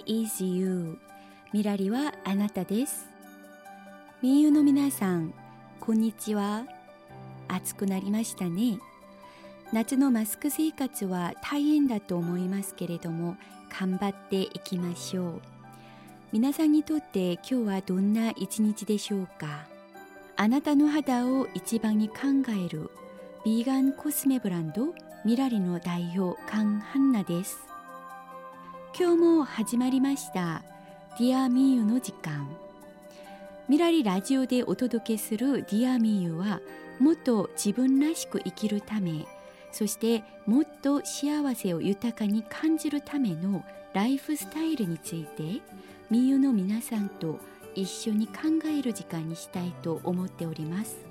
ミラリ is you. ミラリはあなたです。民友の皆さんこんにちは。暑くなりましたね。夏のマスク生活は大変だと思いますけれども頑張っていきましょう。皆さんにとって今日はどんな一日でしょうか？あなたの肌を一番に考えるビーガンコスメブランドミラリの代表カン・ハンナです。今日も始まりました。ディアミユの時間。ミラリラジオでお届けするディアミーユはもっと自分らしく生きるためそしてもっと幸せを豊かに感じるためのライフスタイルについてミーユの皆さんと一緒に考える時間にしたいと思っております。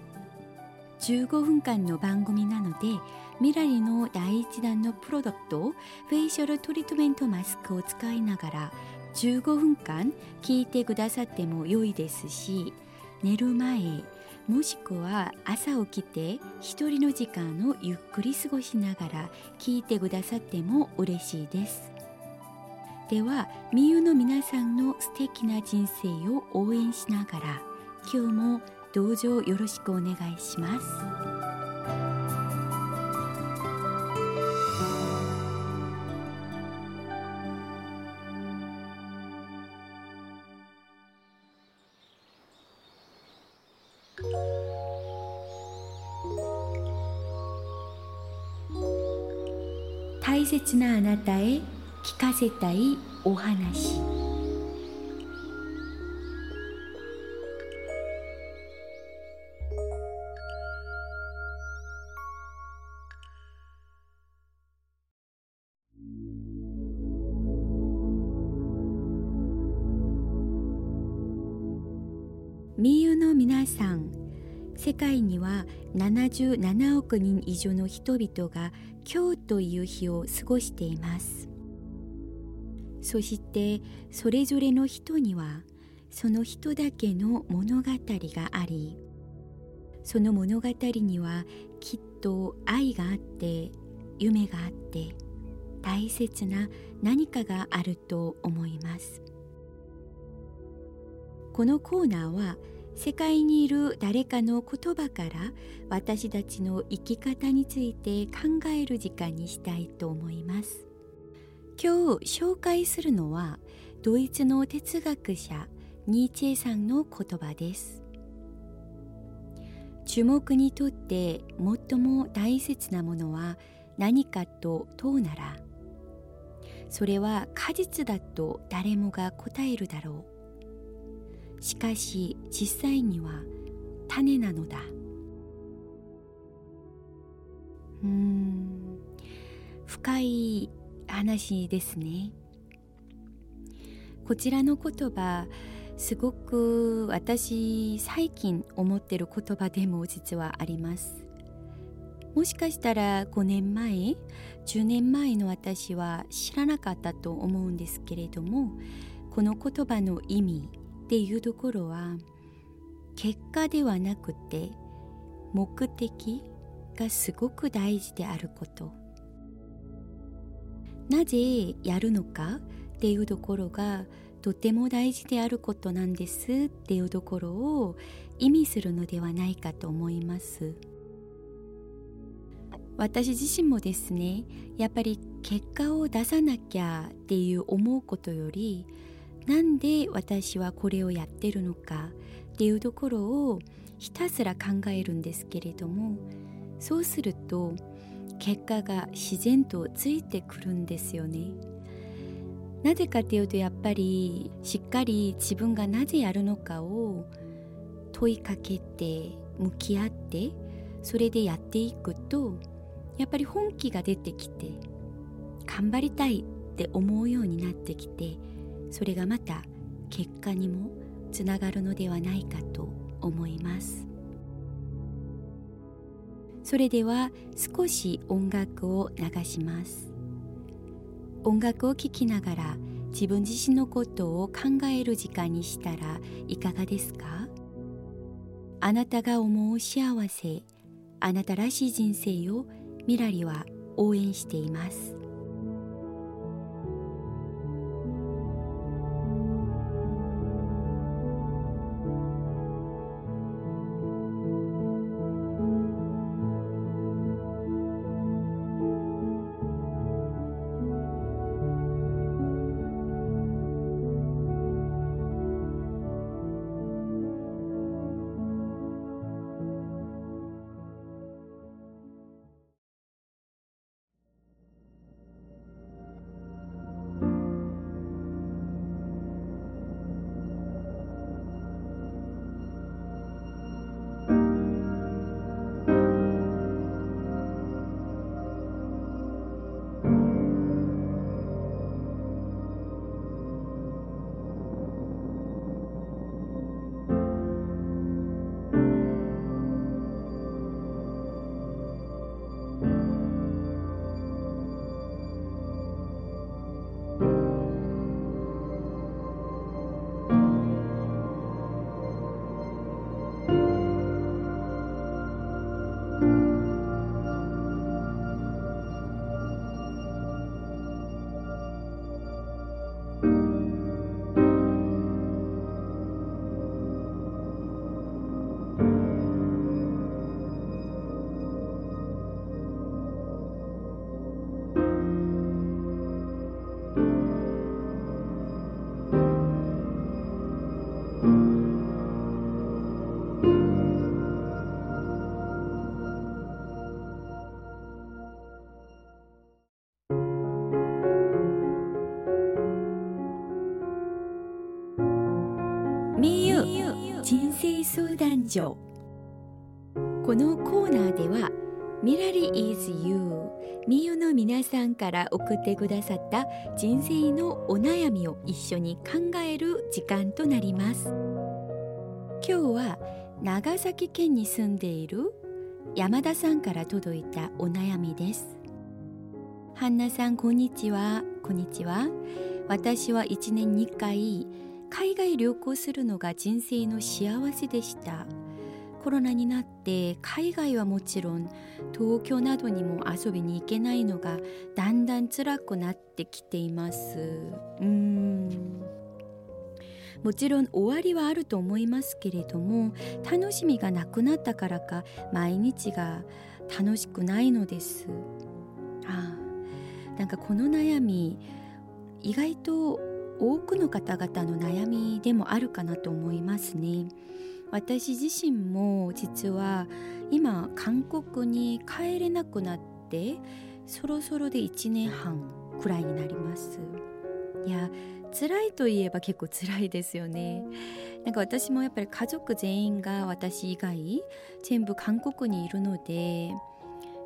15分間の番組なのでミラリの第1弾のプロダクトフェイシャルトリートメントマスクを使いながら15分間聞いてくださっても良いですし寝る前もしくは朝起きて一人の時間をゆっくり過ごしながら聞いてくださっても嬉しいです。ではみゆの皆さんの素敵な人生を応援しながら今日もどうぞよろしくお願いします。大切なあなたへ聞かせたいお話。の皆さん世界には77億人以上の人々が今日という日を過ごしています。そしてそれぞれの人にはその人だけの物語がありその物語にはきっと愛があって夢があって大切な何かがあると思います。このコーナーは世界にいる誰かの言葉から私たちの生き方について考える時間にしたいと思います。今日紹介するのはドイツの哲学者ニーチェさんの言葉です。注目にとって最も大切なものは何かと問うならそれは果実だと誰もが答えるだろう。しかし実際には種なのだ。うん。深い話ですね。こちらの言葉すごく私最近思ってる言葉でも実はあります。もしかしたら5年前10年前の私は知らなかったと思うんですけれどもこの言葉の意味っていうところは結果ではなくて目的がすごく大事であること。なぜやるのかっていうところがとても大事であることなんですっていうところを意味するのではないかと思います。私自身もですねやっぱり結果を出さなきゃっていう思うことよりなんで私はこれをやってるのかっていうところをひたすら考えるんですけれどもそうすると結果が自然とついてくるんですよね。なぜかっていうとやっぱりしっかり自分がなぜやるのかを問いかけて向き合ってそれでやっていくとやっぱり本気が出てきて頑張りたいって思うようになってきてそれがまた結果にもつながるのではないかと思います。それでは少し音楽を流します。音楽を聴きながら自分自身のことを考える時間にしたらいかがですか？あなたが思う幸せあなたらしい人生をミラリは応援しています。みゆ人生相談所。このコーナーではミラリ is you みゆの皆さんから送ってくださった人生のお悩みを一緒に考える時間となります。今日は長崎県に住んでいる山田さんから届いたお悩みです。ハンナさんこんにちは。こんにちは。私は1年2回海外旅行するのが人生の幸せでした。コロナになって海外はもちろん東京などにも遊びに行けないのがだんだん辛くなってきています。うん。もちろん終わりはあると思いますけれども楽しみがなくなったからか毎日が楽しくないのです。ああ。なんかこの悩み意外と多くの方々の悩みでもあるかなと思いますね。私自身も実は今韓国に帰れなくなってそろそろで1年半くらいになりますいや辛いといえば結構辛いですよねなんか私もやっぱり家族全員が私以外全部韓国にいるので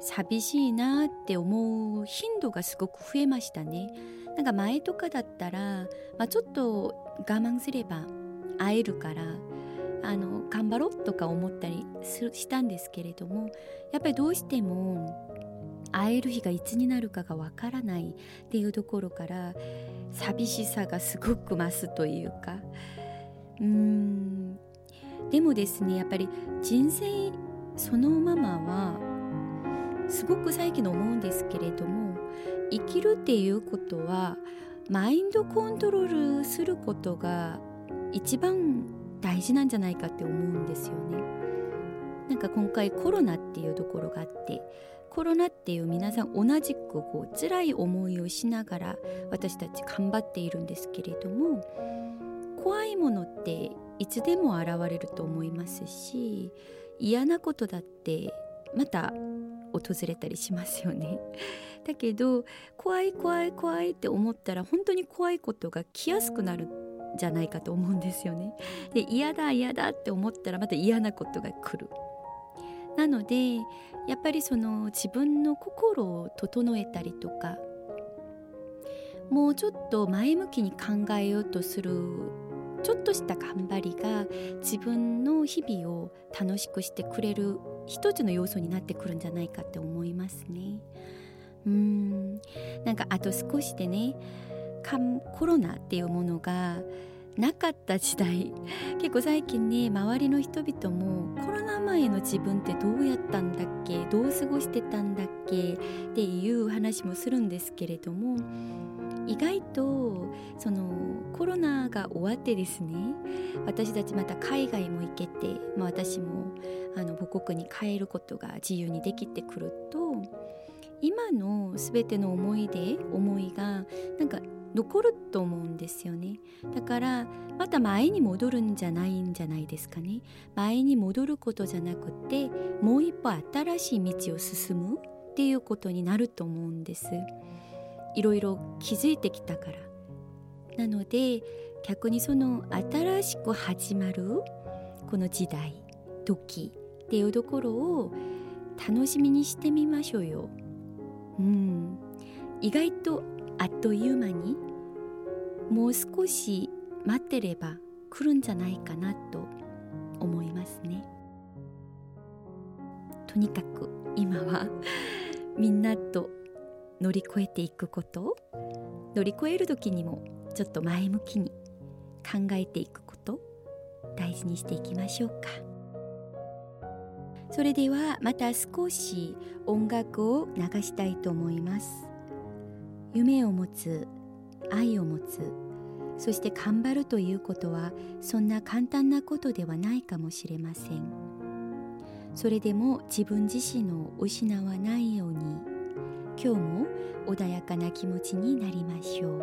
寂しいなって思う頻度がすごく増えましたね。なんか前とかだったら、まあ、ちょっと我慢すれば会えるからあの頑張ろうとか思ったりしたんですけれどもやっぱりどうしても会える日がいつになるかがわからないっていうところから寂しさがすごく増すというか。うん。でもですねやっぱり人生そのままはすごく最近思うんですけれども生きるっていうことはマインドコントロールすることが一番大事なんじゃないかって思うんですよね。なんか今回コロナっていうところがあってコロナっていう皆さん同じくこう辛い思いをしながら私たち頑張っているんですけれども怖いものっていつでも現れると思いますし嫌なことだってまた訪れたりしますよね。だけど怖い怖い怖いって思ったら本当に怖いことが来やすくなるじゃないかと思うんですよね。で嫌だ嫌だって思ったらまた嫌なことが来る。なのでやっぱりその自分の心を整えたりとかもうちょっと前向きに考えようとするちょっとした頑張りが自分の日々を楽しくしてくれる一つの要素になってくるんじゃないかって思いますね。うんなんかあと少しでねコロナっていうものがなかった時代。結構最近ね周りの人々もコロナ前の自分ってどうやったんだっけ？どう過ごしてたんだっけ？っていう話もするんですけれども意外とそのコロナが終わってですね私たちまた海外も行けて、まあ、私もあの母国に帰ることが自由にできてくると今の全ての思い出思いがなんか残ると思うんですよね。だからまた前に戻るんじゃないんじゃないですかね。前に戻ることじゃなくてもう一歩新しい道を進むっていうことになると思うんです。いろいろ気づいてきたから。なので逆にその新しく始まるこの時代時っていうところを楽しみにしてみましょうよ。うん、意外とあっという間にもう少し待ってれば来るんじゃないかなと思いますね。とにかく今はみんなと乗り越えていくことを乗り越える時にもちょっと前向きに考えていくこと大事にしていきましょうか。それではまた少し音楽を流したいと思います。夢を持つ愛を持つそして頑張るということはそんな簡単なことではないかもしれません。それでも自分自身を失わないように今日も穏やかな気持ちになりましょう。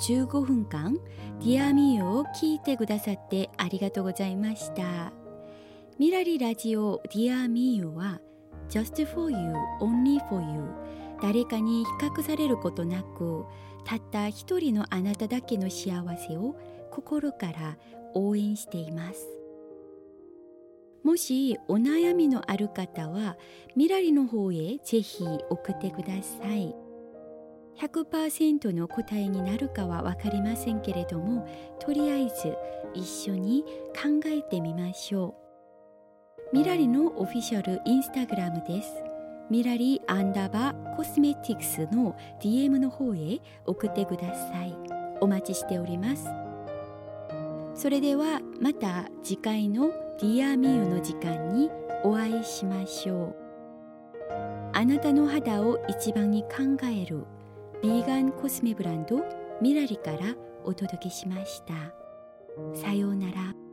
15分間ディアミーを聞いてくださってありがとうございました。ミラリラジオディアミーは Just for you, only for you 誰かに比較されることなくたった一人のあなただけの幸せを心から応援しています。もしお悩みのある方はミラリの方へぜひ送ってください。100%の答えになるかは分かりませんけれどもとりあえず一緒に考えてみましょう。ミラリのオフィシャルインスタグラムです。ミラリアンダーバーコスメティクスの DM の方へ送ってください。お待ちしております。それではまた次回のディアミューの時間にお会いしましょう。あなたの肌を一番に考える。ビーガンコスメブランドミラリからお届けしました。さようなら。